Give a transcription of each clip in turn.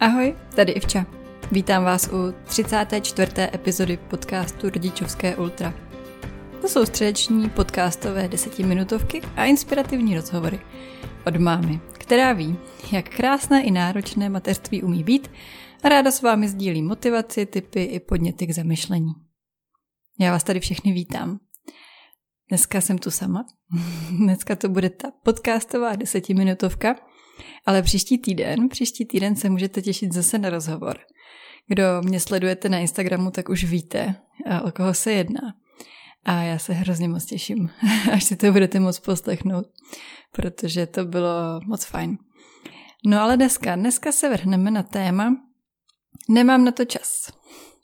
Ahoj, tady Ivča. Vítám vás u 34. epizody podcastu Rodičovské Ultra. To jsou středeční podcastové desetiminutovky a inspirativní rozhovory od mámy, která ví, jak krásné i náročné mateřství umí být a ráda s vámi sdílí motivaci, typy i podněty k zamyšlení. Já vás tady všechny vítám. Dneska jsem tu sama. Dneska to bude ta podcastová desetiminutovka, ale příští týden, příští týden se můžete těšit zase na rozhovor. Kdo mě sledujete na Instagramu, tak už víte, o koho se jedná. A já se hrozně moc těším, až si to budete moc poslechnout, protože to bylo moc fajn. No ale dneska, dneska se vrhneme na téma Nemám na to čas.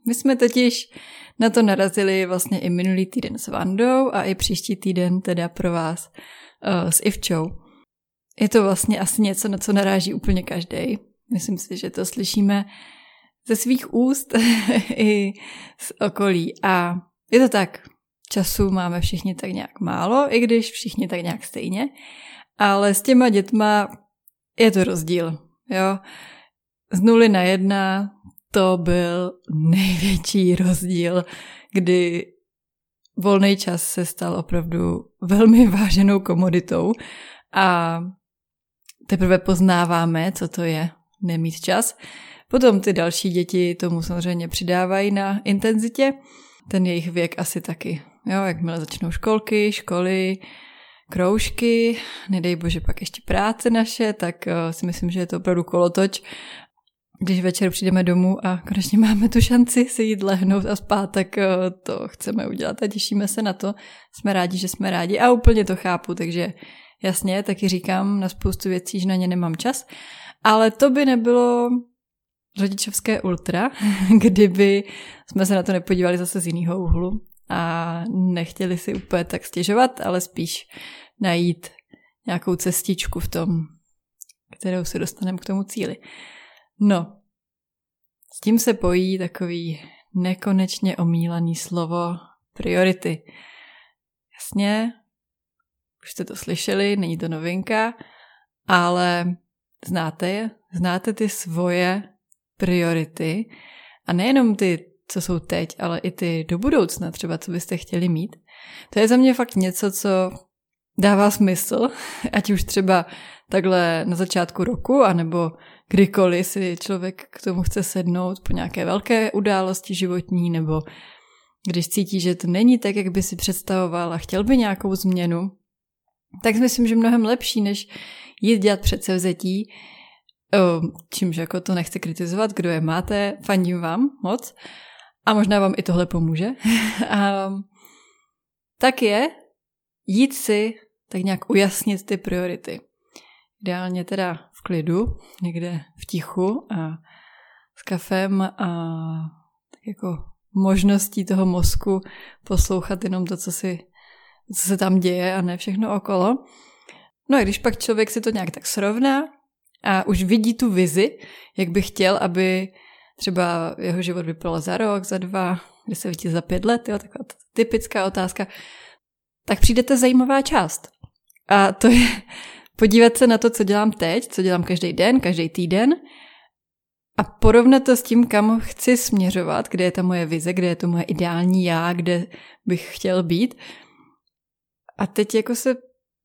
My jsme totiž na to narazili vlastně i minulý týden s Vandou a i příští týden teda pro vás uh, s Ivčou. Je to vlastně asi něco, na co naráží úplně každý. Myslím si, že to slyšíme ze svých úst i z okolí. A je to tak, času máme všichni tak nějak málo, i když všichni tak nějak stejně. Ale s těma dětma je to rozdíl. Jo? Z nuly na jedna to byl největší rozdíl, kdy volný čas se stal opravdu velmi váženou komoditou a teprve poznáváme, co to je nemít čas. Potom ty další děti tomu samozřejmě přidávají na intenzitě, ten jejich věk asi taky. Jo, jakmile začnou školky, školy, kroužky, nedej bože pak ještě práce naše, tak uh, si myslím, že je to opravdu kolotoč když večer přijdeme domů a konečně máme tu šanci si jít lehnout a spát, tak eh, to chceme udělat a těšíme se na to. Jsme rádi, že jsme rádi a úplně to chápu, takže jasně, taky říkám na spoustu věcí, že na ně nemám čas. Ale to by nebylo rodičovské ultra, kdyby jsme se na to nepodívali zase z jiného úhlu a nechtěli si úplně tak stěžovat, ale spíš najít nějakou cestičku v tom, kterou se dostaneme k tomu cíli. No, s tím se pojí takový nekonečně omílaný slovo priority. Jasně, už jste to slyšeli, není to novinka, ale znáte je? Znáte ty svoje priority a nejenom ty, co jsou teď, ale i ty do budoucna třeba, co byste chtěli mít. To je za mě fakt něco, co dává smysl, ať už třeba takhle na začátku roku, anebo kdykoliv si člověk k tomu chce sednout po nějaké velké události životní, nebo když cítí, že to není tak, jak by si představoval a chtěl by nějakou změnu, tak myslím, že mnohem lepší, než jít dělat předsevzetí, čímž jako to nechci kritizovat, kdo je máte, fandím vám moc a možná vám i tohle pomůže. a, tak je jít si tak nějak ujasnit ty priority. Ideálně teda v klidu, někde v tichu a s kafem a tak jako možností toho mozku poslouchat jenom to, co, si, co se tam děje a ne všechno okolo. No a když pak člověk si to nějak tak srovná a už vidí tu vizi, jak by chtěl, aby třeba jeho život vypadal za rok, za dva, kde se vidí za pět let, jo, taková typická otázka, tak přijdete zajímavá část. A to je podívat se na to, co dělám teď, co dělám každý den, každý týden a porovnat to s tím, kam chci směřovat, kde je ta moje vize, kde je to moje ideální já, kde bych chtěl být. A teď jako se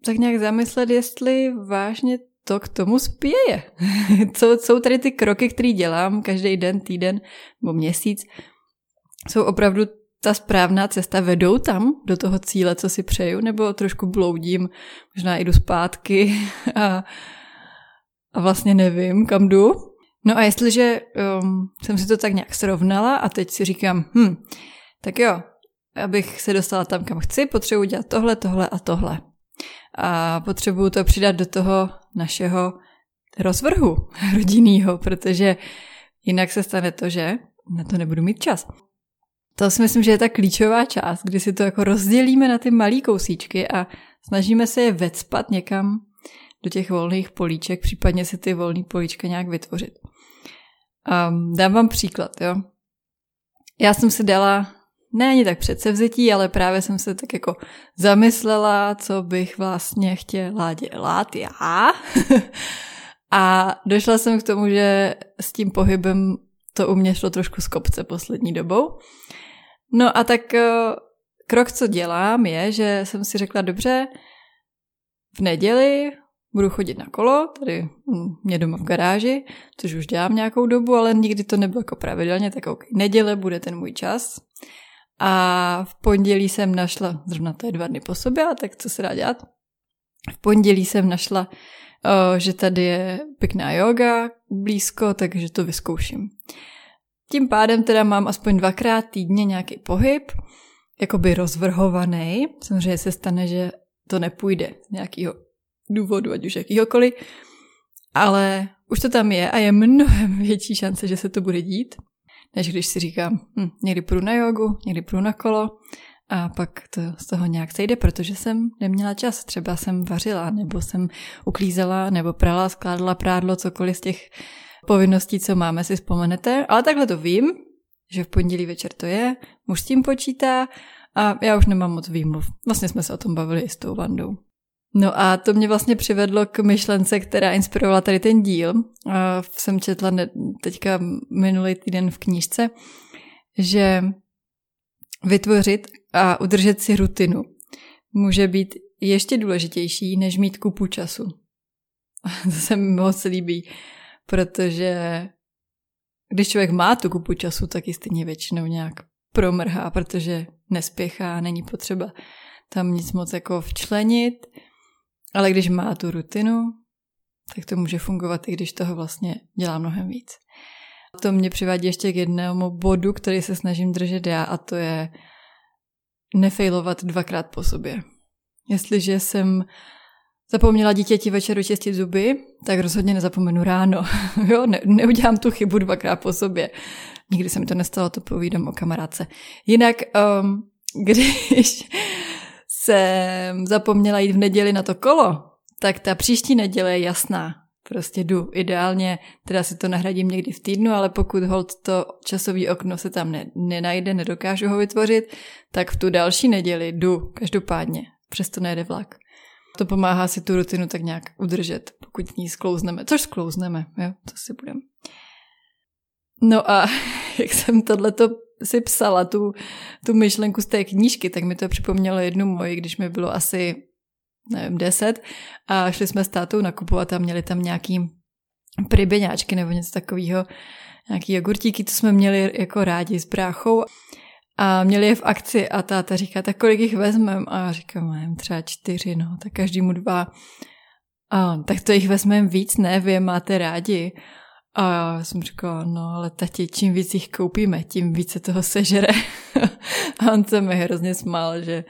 tak nějak zamyslet, jestli vážně to k tomu spěje. Co jsou tady ty kroky, které dělám každý den, týden nebo měsíc, jsou opravdu ta správná cesta vedou tam do toho cíle, co si přeju, nebo trošku bloudím, možná jdu zpátky a, a vlastně nevím, kam jdu. No a jestliže um, jsem si to tak nějak srovnala a teď si říkám, hm, tak jo, abych se dostala tam, kam chci, potřebuji dělat tohle, tohle a tohle. A potřebuju to přidat do toho našeho rozvrhu rodinného, protože jinak se stane to, že na to nebudu mít čas. To si myslím, že je ta klíčová část, kdy si to jako rozdělíme na ty malý kousíčky a snažíme se je vecpat někam do těch volných políček, případně si ty volné políčka nějak vytvořit. Um, dám vám příklad, jo. Já jsem si dala, ne ani tak předsevzetí, ale právě jsem se tak jako zamyslela, co bych vlastně chtěla dělat já. A došla jsem k tomu, že s tím pohybem to u mě šlo trošku z kopce poslední dobou. No a tak eh, krok, co dělám, je, že jsem si řekla, dobře, v neděli budu chodit na kolo, tady mě doma v garáži, což už dělám nějakou dobu, ale nikdy to nebylo jako pravidelně, tak ok, neděle bude ten můj čas. A v pondělí jsem našla, zrovna to je dva dny po sobě, a tak co se dá dělat? V pondělí jsem našla, že tady je pěkná yoga blízko, takže to vyzkouším. Tím pádem teda mám aspoň dvakrát týdně nějaký pohyb, jakoby rozvrhovaný. Samozřejmě se stane, že to nepůjde z nějakého důvodu, ať už jakýhokoliv, ale už to tam je a je mnohem větší šance, že se to bude dít, než když si říkám, hm, někdy půjdu na jogu, někdy půjdu na kolo a pak to z toho nějak sejde, protože jsem neměla čas. Třeba jsem vařila, nebo jsem uklízela, nebo prala, skládala prádlo, cokoliv z těch povinností, co máme, si vzpomenete. Ale takhle to vím, že v pondělí večer to je, muž s tím počítá a já už nemám moc výmluv. Vlastně jsme se o tom bavili i s tou Vandou. No a to mě vlastně přivedlo k myšlence, která inspirovala tady ten díl. A jsem četla teďka minulý týden v knížce, že vytvořit a udržet si rutinu může být ještě důležitější, než mít kupu času. to se mi moc líbí, protože když člověk má tu kupu času, tak ji stejně většinou nějak promrhá, protože nespěchá, není potřeba tam nic moc jako včlenit, ale když má tu rutinu, tak to může fungovat, i když toho vlastně dělá mnohem víc. To mě přivádí ještě k jednomu bodu, který se snažím držet já a to je nefejlovat dvakrát po sobě. Jestliže jsem zapomněla dítěti večeru čistit zuby, tak rozhodně nezapomenu ráno. jo, ne, neudělám tu chybu dvakrát po sobě. Nikdy se mi to nestalo, to povídám o kamarádce. Jinak, um, když jsem zapomněla jít v neděli na to kolo, tak ta příští neděle je jasná. Prostě jdu. Ideálně teda si to nahradím někdy v týdnu, ale pokud hold to časový okno se tam ne, nenajde, nedokážu ho vytvořit, tak v tu další neděli jdu každopádně. Přesto nejde vlak. To pomáhá si tu rutinu tak nějak udržet, pokud ní sklouzneme. Což sklouzneme, jo, to si budeme. No a jak jsem tohleto si psala, tu, tu myšlenku z té knížky, tak mi to připomnělo jednu moji, když mi bylo asi, nevím, deset a šli jsme s tátou nakupovat a měli tam nějaký pribeňáčky nebo něco takového, nějaký jogurtíky, to jsme měli jako rádi s bráchou a měli je v akci a táta říká, tak kolik jich vezmeme? A já říkám, nevím, třeba čtyři, no, tak každému dva. A, tak to jich vezmeme víc, ne, vy je máte rádi. A já jsem říkala, no ale tati, čím víc jich koupíme, tím více toho sežere. a on se mi hrozně smál, že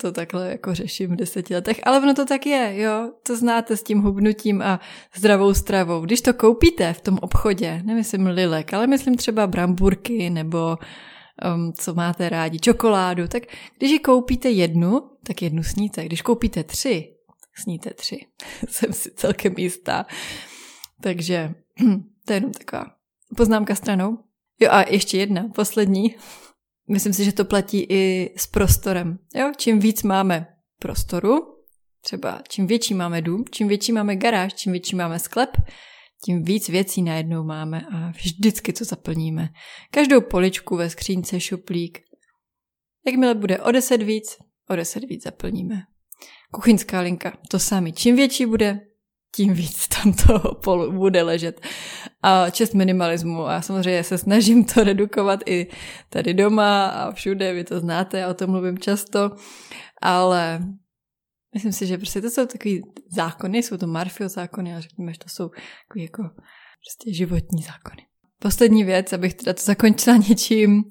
to takhle jako řeším v deseti letech. Ale ono to tak je, jo. To znáte s tím hubnutím a zdravou stravou. Když to koupíte v tom obchodě, nemyslím lilek, ale myslím třeba bramburky nebo um, co máte rádi, čokoládu, tak když ji koupíte jednu, tak jednu sníte. Když koupíte tři, sníte tři. Jsem si celkem jistá. Takže to je jenom taková poznámka stranou. Jo a ještě jedna, poslední. Myslím si, že to platí i s prostorem. Jo, čím víc máme prostoru, třeba čím větší máme dům, čím větší máme garáž, čím větší máme sklep, tím víc věcí najednou máme a vždycky to zaplníme. Každou poličku ve skřínce, šuplík. Jakmile bude o deset víc, o deset víc zaplníme. Kuchyňská linka, to samé. Čím větší bude, tím víc tam toho polu bude ležet. A čest minimalismu a samozřejmě se snažím to redukovat i tady doma a všude, vy to znáte, já o tom mluvím často, ale myslím si, že prostě to jsou takový zákony, jsou to Marfio zákony a řekněme, že to jsou takový jako prostě životní zákony. Poslední věc, abych teda to zakončila něčím,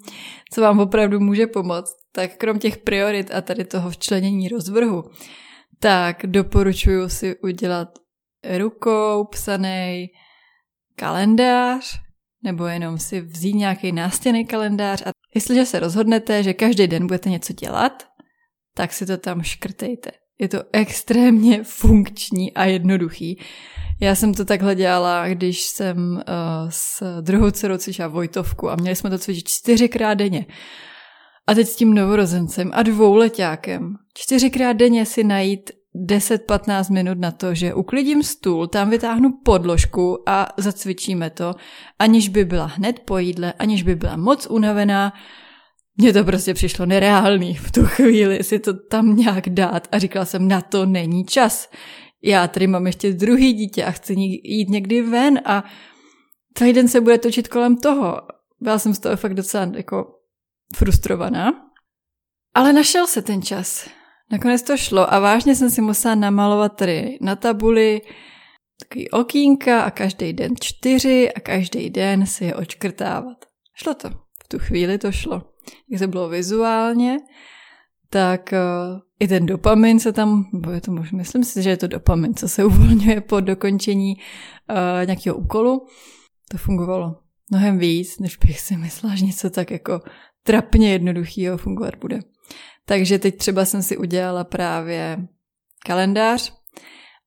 co vám opravdu může pomoct, tak krom těch priorit a tady toho včlenění rozvrhu, tak doporučuji si udělat rukou psaný kalendář, nebo jenom si vzít nějaký nástěný kalendář a jestliže se rozhodnete, že každý den budete něco dělat, tak si to tam škrtejte. Je to extrémně funkční a jednoduchý. Já jsem to takhle dělala, když jsem uh, s druhou dcerou cvičila Vojtovku a měli jsme to cvičit čtyřikrát denně. A teď s tím novorozencem a dvouletákem. Čtyřikrát denně si najít 10-15 minut na to, že uklidím stůl, tam vytáhnu podložku a zacvičíme to, aniž by byla hned po jídle, aniž by byla moc unavená. Mně to prostě přišlo nereálný v tu chvíli si to tam nějak dát a říkala jsem, na to není čas. Já tady mám ještě druhý dítě a chci jít někdy ven a celý den se bude točit kolem toho. Byla jsem z toho fakt docela jako frustrovaná. Ale našel se ten čas. Nakonec to šlo a vážně jsem si musela namalovat tady na tabuli takový okýnka a každý den čtyři a každý den si je očkrtávat. Šlo to. V tu chvíli to šlo. Jak to bylo vizuálně, tak uh, i ten dopamin se tam, bo je to možná, myslím si, že je to dopamin, co se uvolňuje po dokončení uh, nějakého úkolu. To fungovalo mnohem víc, než bych si myslela, že něco tak jako trapně jednoduchého fungovat bude. Takže teď třeba jsem si udělala právě kalendář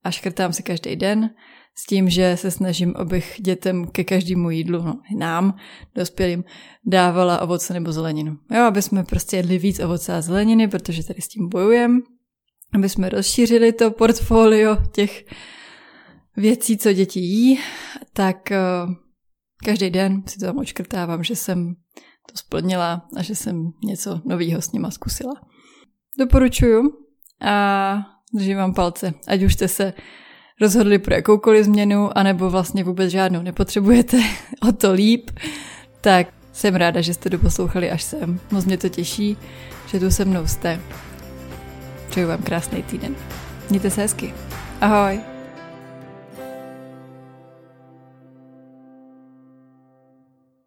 a škrtám si každý den s tím, že se snažím, abych dětem ke každému jídlu, no nám, dospělým, dávala ovoce nebo zeleninu. Jo, aby jsme prostě jedli víc ovoce a zeleniny, protože tady s tím bojujeme, aby jsme rozšířili to portfolio těch věcí, co děti jí, tak uh, každý den si to tam očkrtávám, že jsem to splnila a že jsem něco nového s nima zkusila. Doporučuju a držím vám palce, ať už jste se rozhodli pro jakoukoliv změnu, anebo vlastně vůbec žádnou nepotřebujete, o to líp, tak jsem ráda, že jste doposlouchali až sem. Moc mě to těší, že tu se mnou jste. Přeju vám krásný týden. Mějte se hezky. Ahoj.